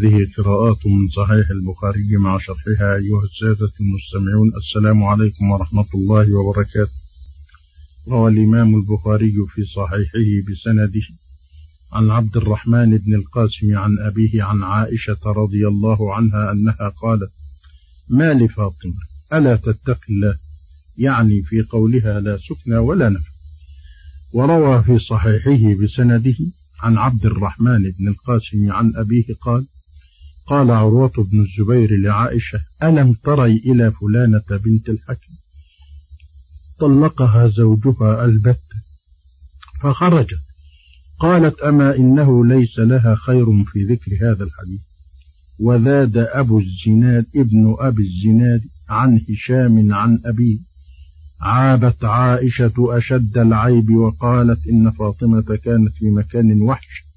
هذه قراءات من صحيح البخاري مع شرحها. أيها السادة المستمعون السلام عليكم ورحمة الله وبركاته. روى الإمام البخاري في صحيحه بسنده عن عبد الرحمن بن القاسم عن أبيه عن عائشة رضي الله عنها أنها قالت ما لفاطمة ألا تتق الله؟ يعني في قولها لا سكنى ولا نفع. وروى في صحيحه بسنده عن عبد الرحمن بن القاسم عن أبيه قال قال عروة بن الزبير لعائشة ألم تري إلى فلانة بنت الحكم؟ طلقها زوجها البت فخرجت. قالت أما إنه ليس لها خير في ذكر هذا الحديث. وزاد أبو الزناد ابن أبي الزناد عن هشام عن أبيه. عابت عائشة أشد العيب وقالت إن فاطمة كانت في مكان وحش.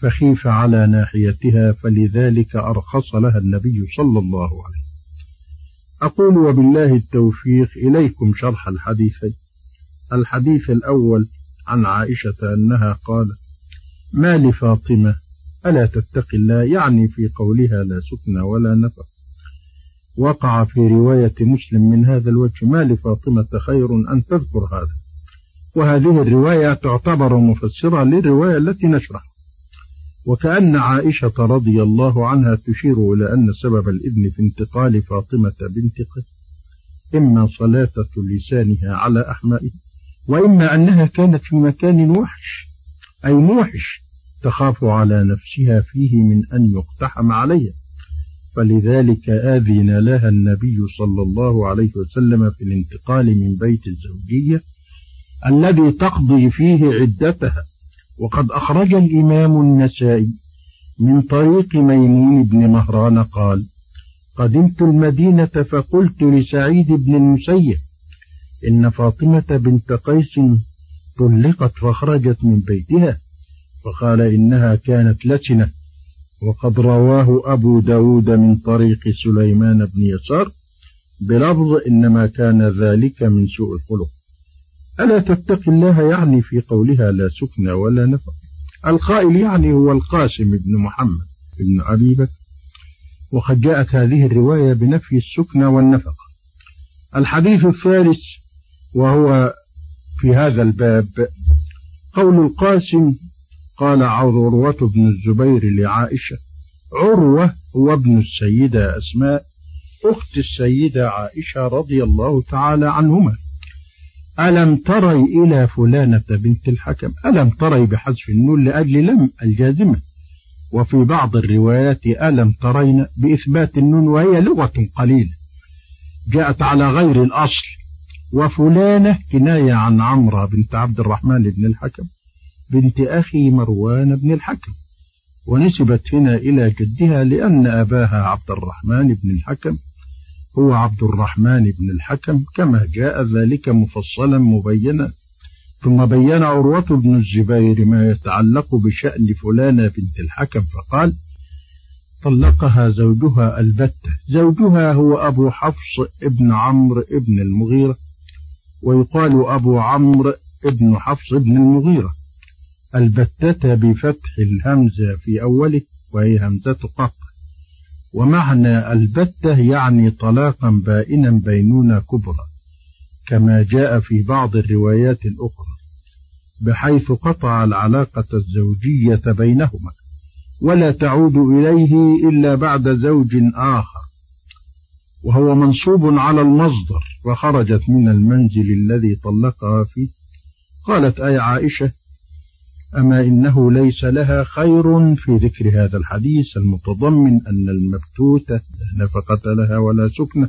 فخيف على ناحيتها فلذلك أرخص لها النبي صلى الله عليه أقول وبالله التوفيق إليكم شرح الحديثين. الحديث الأول عن عائشة أنها قالت ما لفاطمة ألا تتقي الله؟ يعني في قولها لا سكن ولا نفق وقع في رواية مسلم من هذا الوجه ما لفاطمة خير أن تذكر هذا. وهذه الرواية تعتبر مفسرة للرواية التي نشرح وكأن عائشة رضي الله عنها تشير إلى أن سبب الإذن في انتقال فاطمة بنت قيس. إما صلاتة لسانها على أحمائه وإما أنها كانت في مكان وحش أي موحش تخاف على نفسها فيه من أن يقتحم عليها. فلذلك آذن لها النبي صلى الله عليه وسلم في الانتقال من بيت الزوجية الذي تقضي فيه عدتها. وقد أخرج الإمام النسائي من طريق ميمون بن مهران قال قدمت المدينة فقلت لسعيد بن المسيب إن فاطمة بنت قيس طلقت فخرجت من بيتها فقال إنها كانت لسنة وقد رواه أبو داود من طريق سليمان بن يسار بلفظ إنما كان ذلك من سوء الخلق. ألا تتقي الله يعني في قولها لا سكن ولا نفق. القائل يعني هو القاسم بن محمد بن أبي بكر. وقد جاءت هذه الرواية بنفي السكن والنفق. الحديث الثالث وهو في هذا الباب. قول القاسم قال عروة بن الزبير لعائشة عروة هو ابن السيدة أسماء أخت السيدة عائشة رضي الله تعالى عنهما. ألم تري إلى فلانة بنت الحكم؟ ألم تري بحذف النون لأجل لم الجازمة وفي بعض الروايات ألم ترين بإثبات النون وهي لغة قليلة جاءت على غير الأصل. وفلانة كناية عن عمرة بنت عبد الرحمن بن الحكم بنت أخي مروان بن الحكم. ونسبت هنا إلى جدها لأن أباها عبد الرحمن بن الحكم هو عبد الرحمن بن الحكم كما جاء ذلك مفصلا مبينا. ثم بين عروة بن الزبير ما يتعلق بشأن فلانة بنت الحكم فقال طلقها زوجها البتة. زوجها هو أبو حفص ابن عمرو ابن المغيرة ويقال أبو عمرو ابن حفص ابن المغيرة. البتة بفتح الهمزة في أوله وهي همزة قطع ومعنى البتة يعني طلاقا بائنا بينونة كبرى كما جاء في بعض الروايات الأخرى بحيث قطع العلاقة الزوجية بينهما ولا تعود إليه إلا بعد زوج آخر وهو منصوب على المصدر وخرجت من المنزل الذي طلقها فيه. قالت أي عائشة أما إنه ليس لها خير في ذكر هذا الحديث المتضمن أن المبتوتة لا نفقة لها ولا سكنة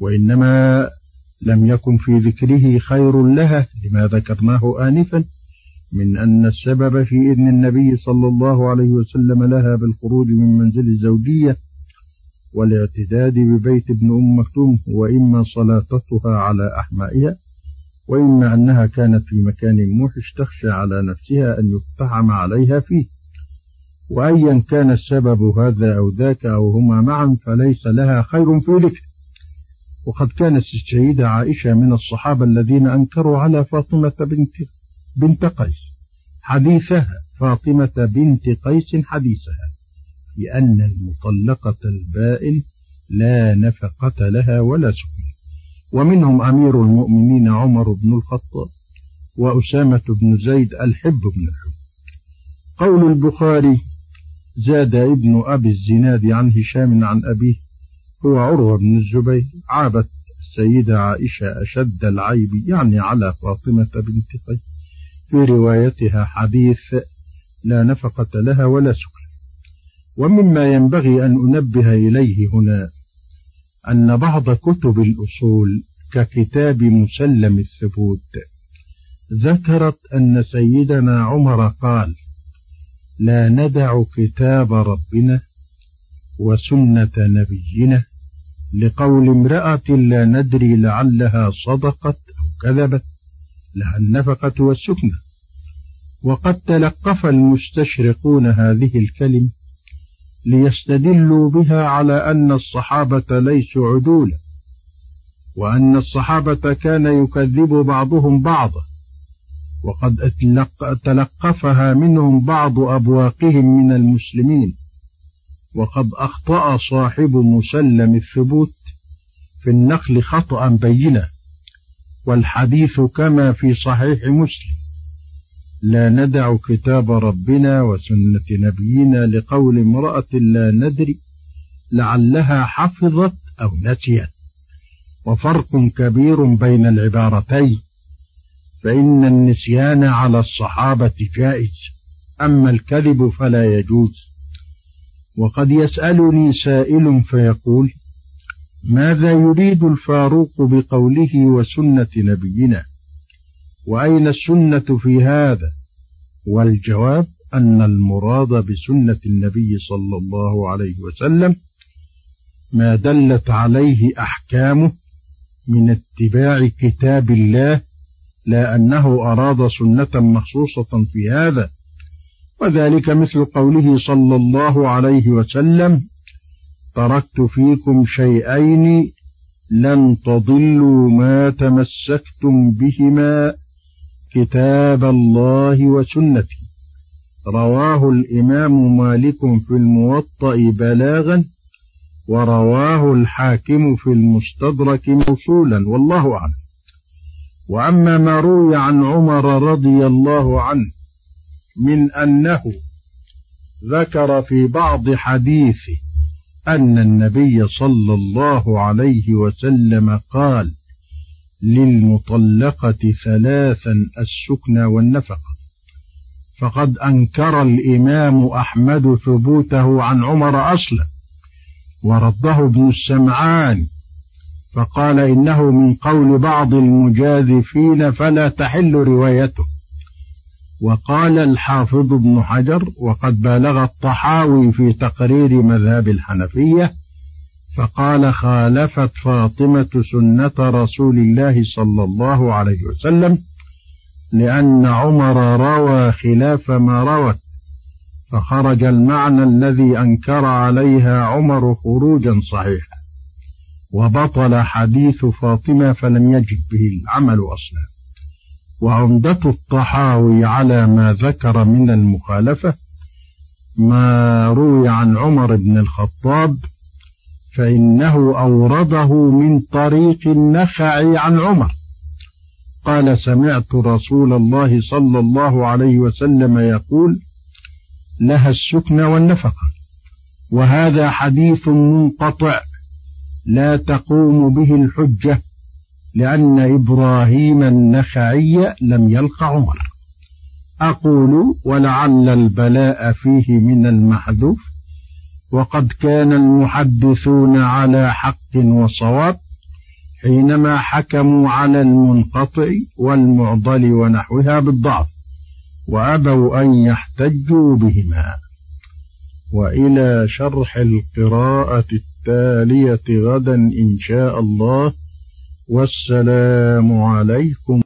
وإنما لم يكن في ذكره خير لها لما ذكرناه آنفا؟ من أن السبب في إذن النبي صلى الله عليه وسلم لها بالخروج من منزل الزوجية والاعتداد ببيت ابن أم مكتوم وإما صلاتتها على أحمائها وإما أنها كانت في مكان موحش تخشى على نفسها أن يقتحم عليها فيه. وأيا كان السبب هذا أو ذاك أو هما معا فليس لها خير في ذكر. وقد كانت السيدة عائشة من الصحابة الذين أنكروا على فاطمة بنت بنت قيس. حديثها فاطمة بنت قيس حديثها بأن المطلقة البائن لا نفقة لها ولا سكن ومنهم أمير المؤمنين عمر بن الخطاب وأسامة بن زيد الحب بن الحب. قول البخاري زاد ابن أبي الزناد عن هشام عن أبيه هو عروة بن الزبير عابت السيدة عائشة أشد العيب يعني على فاطمة بنت قيس. في روايتها حديث لا نفقة لها ولا سكر. ومما ينبغي أن أنبه إليه هنا أن بعض كتب الأصول ككتاب مسلم الثبوت ذكرت أن سيدنا عمر قال لا ندع كتاب ربنا وسنة نبينا لقول امرأة لا ندري لعلها صدقت أو كذبت لها النفقة والسكنة وقد تلقف المستشرقون هذه الكلمة ليستدلوا بها على أن الصحابة ليسوا عدولا وأن الصحابة كان يكذب بعضهم بعضا وقد تلقفها منهم بعض أبواقهم من المسلمين وقد أخطأ صاحب مسلم الثبوت في النقل خطأ بينا والحديث كما في صحيح مسلم. لا ندع كتاب ربنا وسنة نبينا لقول امرأة لا ندري لعلها حفظت أو نسيت. وفرق كبير بين العبارتين فإن النسيان على الصحابة جائز أما الكذب فلا يجوز. وقد يسألني سائل فيقول ماذا يريد الفاروق بقوله وسنة نبينا؟ وأين السنة في هذا؟ والجواب أن المراد بسنة النبي صلى الله عليه وسلم ما دلت عليه أحكامه من اتباع كتاب الله لا أنه أراد سنة مخصوصة في هذا. وذلك مثل قوله صلى الله عليه وسلم تركت فيكم شيئين لن تضلوا ما تمسكتم بهما كتاب الله وسنتي. رواه الإمام مالك في الموطأ بلاغا ورواه الحاكم في المستدرك موصولا والله أعلم. وأما ما روي عن عمر رضي الله عنه من أنه ذكر في بعض حديثه أن النبي صلى الله عليه وسلم قال للمطلقة ثلاثا السكنى والنفقة فقد أنكر الإمام أحمد ثبوته عن عمر أصلا ورده ابن السمعان فقال إنه من قول بعض المجاذفين فلا تحل روايته. وقال الحافظ ابن حجر وقد بالغ الطحاوي في تقرير مذهب الحنفية فقال خالفت فاطمة سنة رسول الله صلى الله عليه وسلم لأن عمر روى خلاف ما روت فخرج المعنى الذي أنكر عليها عمر خروجا صحيحا وبطل حديث فاطمة فلم يجد به العمل أصلا. وعمدة الطحاوي على ما ذكر من المخالفة ما روي عن عمر بن الخطاب فإنه أورده من طريق النخع عن عمر. قال سمعت رسول الله صلى الله عليه وسلم يقول لها السكن والنفقة وهذا حديث منقطع لا تقوم به الحجة لأن إبراهيم النخعي لم يلق عمر. أقول ولعل البلاء فيه من المحذوف وقد كان المحدثون على حق وصواب حينما حكموا على المنقطع والمعضل ونحوها بالضعف وأبوا أن يحتجوا بهما. وإلى شرح القراءة التالية غدا إن شاء الله والسلام عليكم.